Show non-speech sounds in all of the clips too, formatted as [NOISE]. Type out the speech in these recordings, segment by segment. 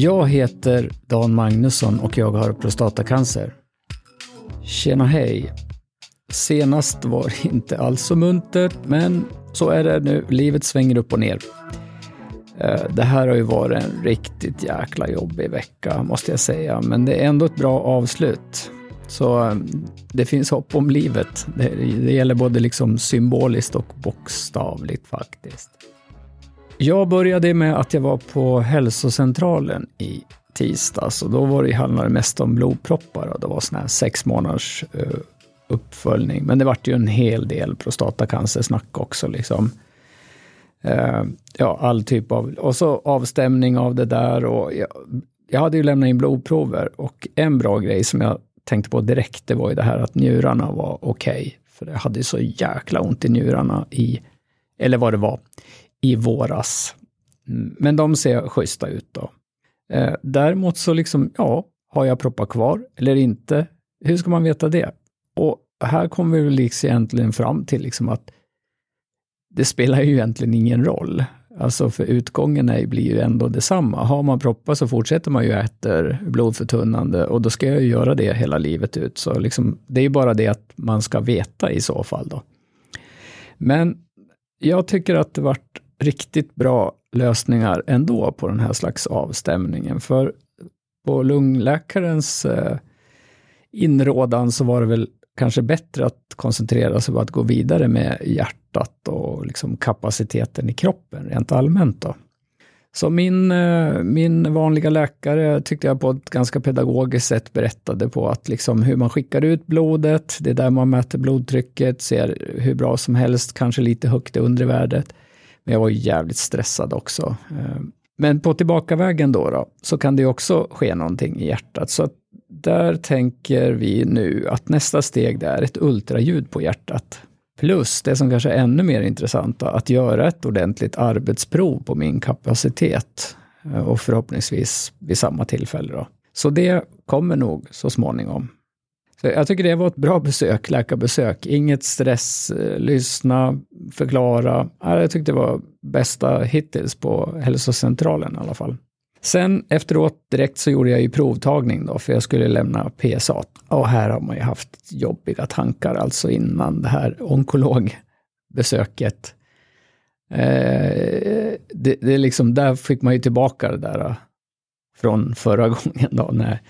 Jag heter Dan Magnusson och jag har prostatacancer. Tjena hej! Senast var det [LAUGHS] inte alls så muntert, men så är det nu. Livet svänger upp och ner. Eh, det här har ju varit en riktigt jäkla jobbig vecka, måste jag säga, men det är ändå ett bra avslut. Så eh, det finns hopp om livet. Det, det gäller både liksom symboliskt och bokstavligt faktiskt. Jag började med att jag var på hälsocentralen i tisdags och då var det, handlade det mest om blodproppar och det var sån här sex månaders eh, uppföljning. Men det vart ju en hel del prostatacancersnack också. Liksom. Eh, ja, all typ av... Och så avstämning av det där. Och jag, jag hade ju lämnat in blodprover och en bra grej som jag tänkte på direkt, det var ju det här att njurarna var okej. Okay, för jag hade så jäkla ont i njurarna i, eller vad det var, i våras. Men de ser schyssta ut då. Eh, däremot så liksom, ja, har jag proppar kvar eller inte? Hur ska man veta det? Och här kommer vi väl liksom egentligen fram till liksom att det spelar ju egentligen ingen roll. Alltså för utgången är, blir ju ändå detsamma. Har man proppar så fortsätter man ju äta blodförtunnande och då ska jag ju göra det hela livet ut. Så liksom, det är ju bara det att man ska veta i så fall då. Men jag tycker att det vart riktigt bra lösningar ändå på den här slags avstämningen. För på lungläkarens eh, inrådan så var det väl kanske bättre att koncentrera sig på att gå vidare med hjärtat och liksom kapaciteten i kroppen rent allmänt. Då. Så min, eh, min vanliga läkare tyckte jag på ett ganska pedagogiskt sätt berättade på att liksom hur man skickar ut blodet, det är där man mäter blodtrycket, ser hur bra som helst, kanske lite högt i undre värdet. Men jag var jävligt stressad också. Eh, men på tillbakavägen då, då så kan det också ske någonting i hjärtat. Så där tänker vi nu att nästa steg är ett ultraljud på hjärtat. Plus det som kanske är ännu mer intressant, att göra ett ordentligt arbetsprov på min kapacitet. Eh, och förhoppningsvis vid samma tillfälle. Då. Så det kommer nog så småningom. Så jag tycker det var ett bra besök, läkarbesök. Inget stress, eh, lyssna, förklara. Jag tyckte det var bästa hittills på hälsocentralen i alla fall. Sen efteråt direkt så gjorde jag ju provtagning då, för jag skulle lämna PSA. Och här har man ju haft jobbiga tankar, alltså innan det här onkologbesöket. Eh, det, det liksom, där fick man ju tillbaka det där eh, från förra [LAUGHS] gången då, när,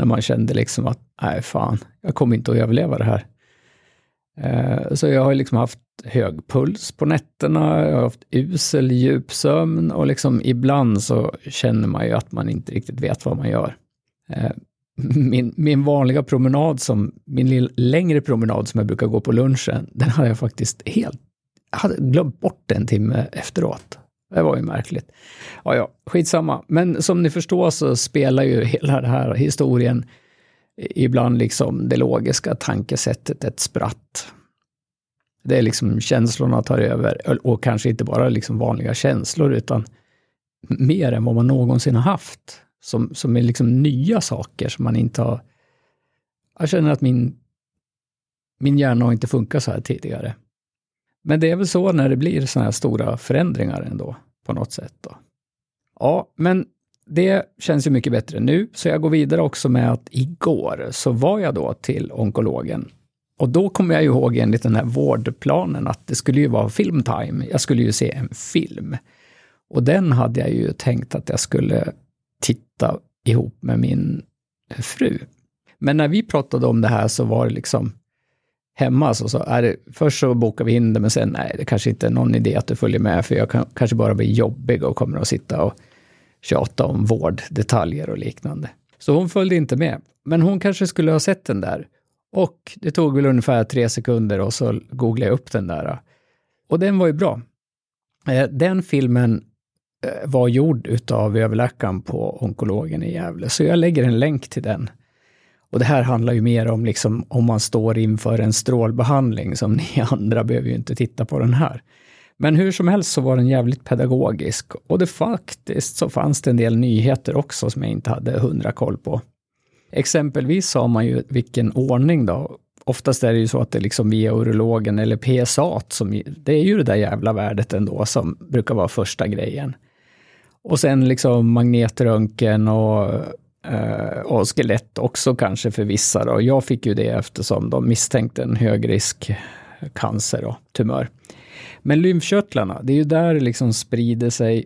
när man kände liksom att, nej fan, jag kommer inte att överleva det här. Eh, så jag har liksom haft hög puls på nätterna, jag har haft usel djupsömn och liksom ibland så känner man ju att man inte riktigt vet vad man gör. Eh, min, min vanliga promenad, som, min längre promenad som jag brukar gå på lunchen, den hade jag faktiskt helt, jag hade glömt bort en timme efteråt. Det var ju märkligt. Ja, ja, skitsamma. Men som ni förstår så spelar ju hela den här historien ibland liksom det logiska tankesättet ett spratt. Det är liksom känslorna tar över och kanske inte bara liksom vanliga känslor utan mer än vad man någonsin har haft. Som, som är liksom nya saker som man inte har... Jag känner att min, min hjärna har inte funkat så här tidigare. Men det är väl så när det blir sådana här stora förändringar ändå, på något sätt. Då. Ja, men det känns ju mycket bättre nu, så jag går vidare också med att igår så var jag då till onkologen. Och då kommer jag ihåg enligt den här vårdplanen att det skulle ju vara filmtime. Jag skulle ju se en film. Och den hade jag ju tänkt att jag skulle titta ihop med min fru. Men när vi pratade om det här så var det liksom hemma så, så är det, först så bokar vi in det, men sen nej, det kanske inte är någon idé att du följer med, för jag kan, kanske bara blir jobbig och kommer att sitta och tjata om vårddetaljer och liknande. Så hon följde inte med. Men hon kanske skulle ha sett den där. Och det tog väl ungefär tre sekunder och så googlade jag upp den där. Och den var ju bra. Eh, den filmen eh, var gjord utav överläkaren på onkologen i Gävle, så jag lägger en länk till den. Och det här handlar ju mer om liksom om man står inför en strålbehandling, som [LAUGHS] ni andra behöver ju inte titta på den här. Men hur som helst så var den jävligt pedagogisk och det faktiskt så fanns det en del nyheter också som jag inte hade hundra koll på. Exempelvis sa man ju vilken ordning då. Oftast är det ju så att det är liksom via urologen eller PSA som, det är ju det där jävla värdet ändå som brukar vara första grejen. Och sen liksom magnetröntgen och, Eh, och skelett också kanske för vissa. Då. Jag fick ju det eftersom de misstänkte en högrisk cancer och tumör. Men lymfkörtlarna, det är ju där det liksom sprider sig.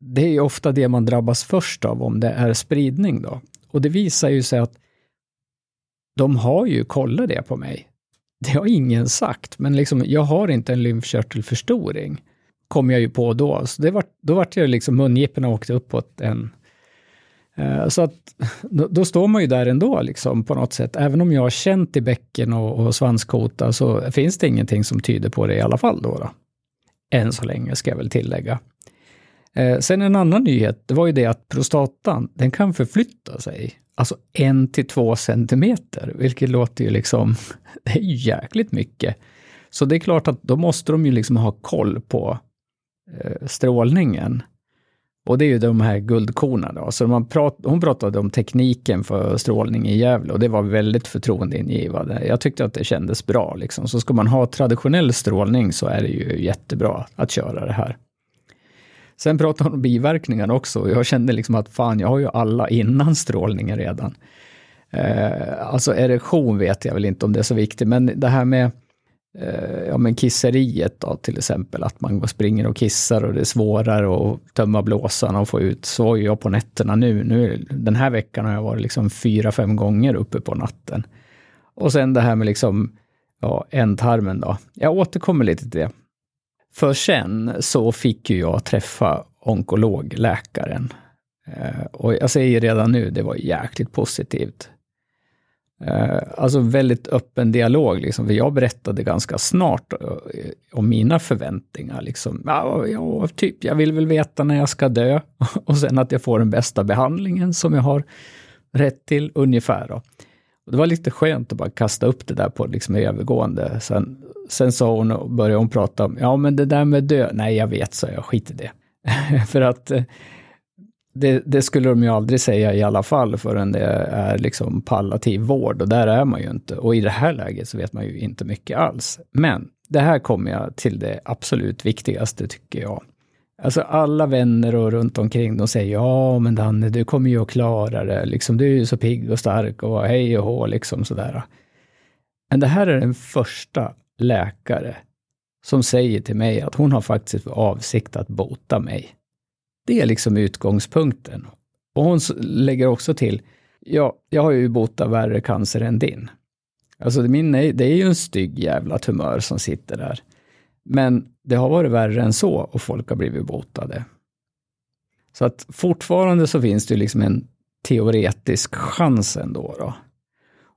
Det är ju ofta det man drabbas först av om det är spridning då. Och det visar ju sig att de har ju kollat det på mig. Det har ingen sagt, men liksom, jag har inte en lymfkörtelförstoring. Kom jag ju på då. Så det var, då vart jag liksom, mungiporna åkte uppåt en Eh, så att då, då, står man ju där ändå liksom på något sätt. Även om jag har känt i bäcken och, och svanskota så finns det ingenting som tyder på det i alla fall då. då. Än så länge ska jag väl tillägga. Eh, sen en annan nyhet, det var ju det att prostatan, den kan förflytta sig. Alltså en till två centimeter, vilket låter ju liksom, [LAUGHS] det är jäkligt mycket. Så det är klart att då måste de ju liksom ha koll på eh, strålningen. Och det är ju de här guldkorna då. Så man prat, hon pratade om tekniken för strålning i Gävle och det var väldigt förtroendeingivande. Jag tyckte att det kändes bra. Liksom. Så ska man ha traditionell strålning så är det ju jättebra att köra det här. Sen pratade hon om biverkningar också. och Jag kände liksom att fan, jag har ju alla innan strålningen redan. Eh, alltså erektion vet jag väl inte om det är så viktigt, men det här med Eh, ja, men kisseriet då, till exempel, att man springer och kissar och det är svårare att tömma blåsan och få ut. Så är jag på nätterna nu. nu. Den här veckan har jag varit liksom fyra, fem gånger uppe på natten. Och sen det här med liksom, ja, ändtarmen då. Jag återkommer lite till det. För sen så fick ju jag träffa onkologläkaren. Eh, och jag säger redan nu, det var jäkligt positivt. Eh, alltså väldigt öppen dialog, liksom, för jag berättade ganska snart eh, om mina förväntningar. Liksom. Ja, ja, typ, jag vill väl veta när jag ska dö [LAUGHS] och sen att jag får den bästa behandlingen som jag har rätt till, ungefär. Då. Och det var lite skönt att bara kasta upp det där på liksom övergående. Sen, sen sa hon, och började hon prata om, ja men det där med dö, nej jag vet, så jag, skit i det. [LAUGHS] för att eh, det, det, skulle de ju aldrig säga i alla fall förrän det är liksom palliativ vård och där är man ju inte. Och i det här läget så vet man ju inte mycket alls. Men det här kommer jag till det absolut viktigaste tycker jag. Alltså alla vänner och runt omkring de säger ja men Danne du kommer ju att klara det, liksom du är ju så pigg och stark och hej och hå liksom sådär. Men det här är den första läkare som säger till mig att hon har faktiskt för avsikt att bota mig. Det är liksom utgångspunkten. Och hon lägger också till, ja, jag har ju botat värre cancer än din. Alltså min, det är ju en stygg jävla tumör som sitter där. Men det har varit värre än så och folk har blivit botade. Så att fortfarande så finns det ju liksom en teoretisk chans ändå. Då.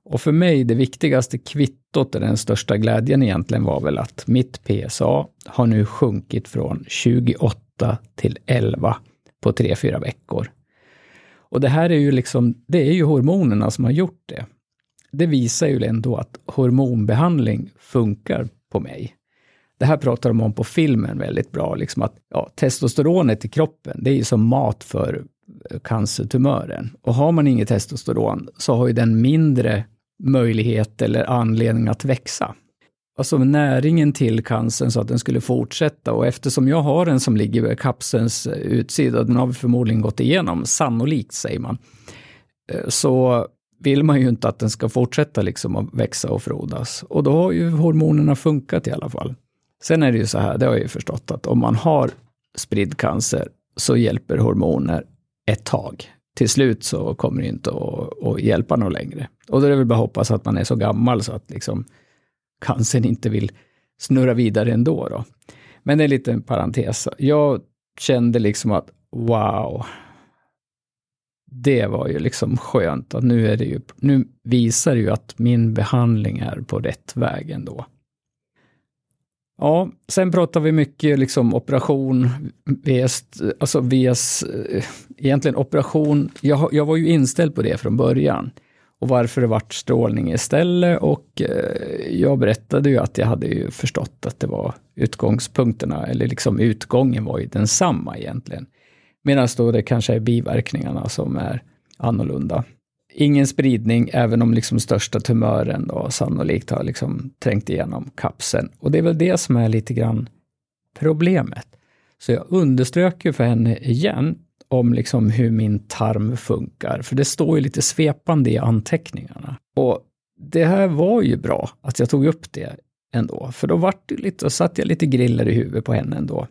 Och för mig, det viktigaste kvittot och den största glädjen egentligen var väl att mitt PSA har nu sjunkit från 28 8 till 11 på 3-4 veckor. Och det här är ju liksom, det är ju hormonerna som har gjort det. Det visar ju ändå att hormonbehandling funkar på mig. Det här pratar de om på filmen väldigt bra, liksom att ja, testosteronet i kroppen, det är ju som mat för eh, cancertumören. Och har man inget testosteron så har ju den mindre möjlighet eller anledning att växa alltså näringen till cancern så att den skulle fortsätta. Och eftersom jag har en som ligger vid kapselns eh, utsida, den har vi förmodligen gått igenom, sannolikt säger man, eh, så vill man ju inte att den ska fortsätta liksom att växa och frodas. Och då har ju hormonerna funkat i alla fall. Sen är det ju så här, det har jag ju förstått, att om man har spridd cancer så hjälper hormoner ett tag. Till slut så kommer det inte att, att hjälpa något längre. Och då är det väl bara att hoppas att man är så gammal så att liksom cancern inte vill snurra vidare ändå. Då. Men det är en liten parentes. Jag kände liksom att wow, det var ju liksom skönt att nu är det ju, nu visar det ju att min behandling är på rätt väg ändå. Ja, sen pratar vi mycket liksom operation, VS, alltså VS, eh, egentligen operation, jag, jag var ju inställd på det från början och varför det vart strålning istället. Och eh, jag berättade ju att jag hade ju förstått att det var utgångspunkterna, eller liksom utgången var ju densamma egentligen. Medan då det kanske är biverkningarna som är annorlunda. Ingen spridning, även om liksom största tumören då sannolikt har liksom trängt igenom kapseln. Och det är väl det som är lite grann problemet. Så jag underströk ju för henne igen om liksom hur min tarm funkar, för det står ju lite svepande i anteckningarna. Och det här var ju bra att jag tog upp det ändå, för då vart det lite, och satt jag lite griller i huvudet på henne ändå.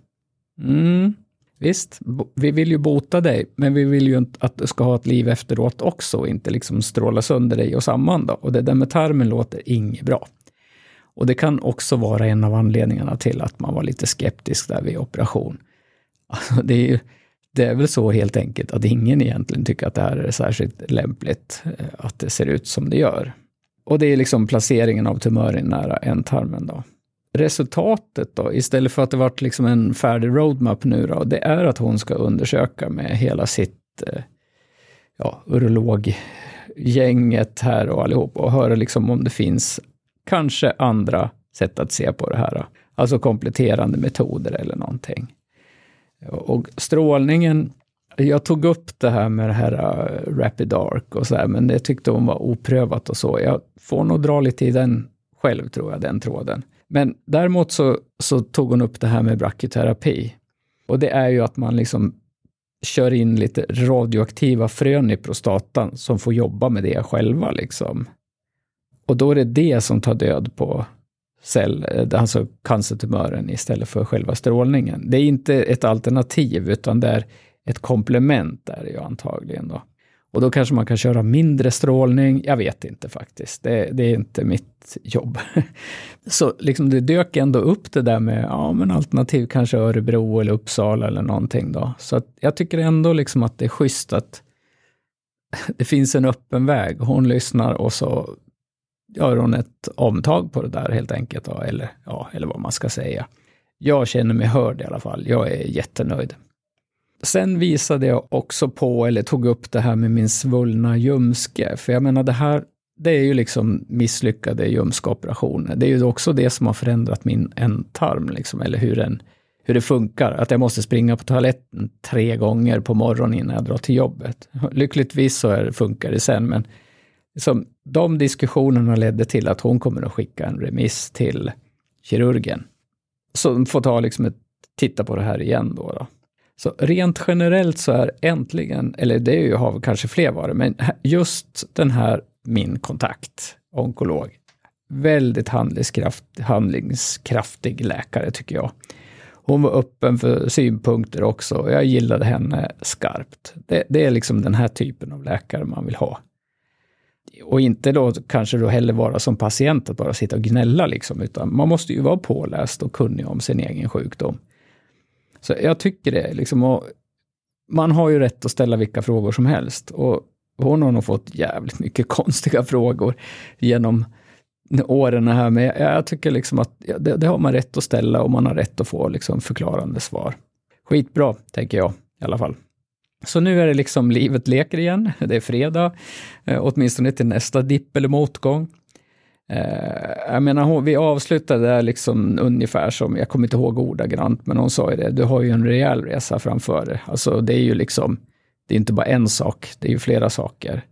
Mm, visst, vi vill ju bota dig, men vi vill ju att du ska ha ett liv efteråt också och inte liksom stråla sönder dig och samman då. Och det där med tarmen låter inget bra. Och det kan också vara en av anledningarna till att man var lite skeptisk där vid operation. [LAUGHS] Alltså det, är ju, det är väl så helt enkelt att ingen egentligen tycker att det här är särskilt lämpligt, eh, att det ser ut som det gör. Och det är liksom placeringen av tumören nära ändtarmen då. Resultatet då, istället för att det varit liksom en färdig roadmap nu då, det är att hon ska undersöka med hela sitt eh, ja, urologgänget här och allihop och höra liksom om det finns kanske andra sätt att se på det här. Alltså kompletterande metoder eller någonting. Och strålningen, jag tog upp det här med det här uh, Rapid Arc och så här, men det tyckte hon var oprövat och så. Jag får nog dra lite i den själv, tror jag, den tråden. Men däremot så, så tog hon upp det här med brachyterapi. Och det är ju att man liksom kör in lite radioaktiva frön i prostatan som får jobba med det själva. Liksom. Och då är det det som tar död på cell, eh, alltså cancertumören istället för själva strålningen. Det är inte ett alternativ, utan det är ett komplement där ju antagligen då. Och då kanske man kan köra mindre strålning. Jag vet inte faktiskt. Det, det är inte mitt jobb. [LAUGHS] Så liksom det dök ändå upp det där med ja, men alternativ kanske Örebro eller Uppsala eller någonting då. Så jag tycker ändå liksom att det är schysst att [LAUGHS] det finns en öppen väg. Hon lyssnar och så gör hon ett omtag på det där helt enkelt, då, eller, ja, eller vad man ska säga. Jag känner mig hörd i alla fall. Jag är jättenöjd. Sen visade jag också på, eller tog upp det här med min svullna ljumske, för jag menar det här, det är ju liksom misslyckade ljumskoperationer. Det är ju också det som har förändrat min ändtarm, liksom, eller hur, den, hur det funkar. Att jag måste springa på toaletten tre gånger på morgonen innan jag drar till jobbet. Lyckligtvis så är, funkar det sen, men liksom, de diskussionerna ledde till att hon kommer att skicka en remiss till kirurgen. Som får ta liksom ett, titta på det här igen då. då. Så rent generellt så är äntligen, eller det är ju, har kanske fler varit, men just den här min kontakt, onkolog, väldigt handlingskraft, handlingskraftig läkare tycker jag. Hon var öppen för synpunkter också och jag gillade henne skarpt. Det, det är liksom den här typen av läkare man vill ha och inte då kanske då heller vara som patient att bara sitta och gnälla liksom, utan man måste ju vara påläst och kunnig om sin egen sjukdom. Så jag tycker det, liksom, och man har ju rätt att ställa vilka frågor som helst. Och hon har nog fått jävligt mycket [LAUGHS] konstiga frågor genom åren här, men jag, tycker liksom att det, det, har man rätt att ställa och man har rätt att få liksom förklarande svar. Skitbra, tänker jag i alla fall. Så nu är det liksom livet leker igen. [LAUGHS] Det är fredag, eh, åtminstone till nästa dipp eller motgång. Eh, jag menar, vi avslutade där liksom ungefär som, jag kommer inte ihåg ordagrant, men hon sa ju det, du har ju en rejäl resa framför dig. Alltså det är ju liksom, det är inte bara en sak, det är ju flera saker.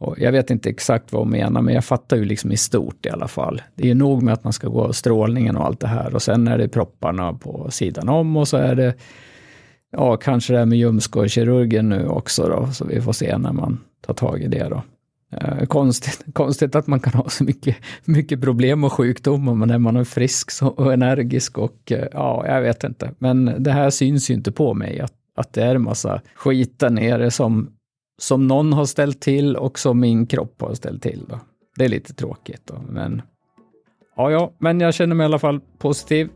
Och jag vet inte exakt vad hon menar, men jag fattar ju liksom i stort i alla fall. Det är ju nog med att man ska gå strålningen och allt det här och sen är det propparna på sidan om och så är det ja, kanske det här med ljumskorkirurgen nu också då, så vi får se när man tar tag i det då. Eh, konstigt, [LAUGHS] konstigt att man kan ha så mycket, mycket problem och sjukdomar men när man är frisk och energisk och eh, ja, jag vet inte. Men det här syns ju inte på mig, att, att det är en massa skit där nere som, som någon har ställt till och som min kropp har ställt till. Då. Det är lite tråkigt, då, men ja, ja, men jag känner mig i alla fall positiv.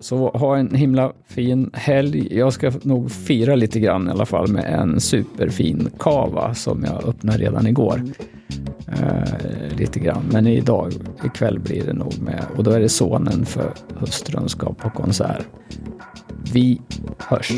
Så ha en himla fin helg. Jag ska nog fira lite grann i alla fall med en superfin kava som jag öppnade redan igår. Eh, lite grann, men idag, ikväll blir det nog med och då är det sonen för hustrun ska på konsert. Vi hörs!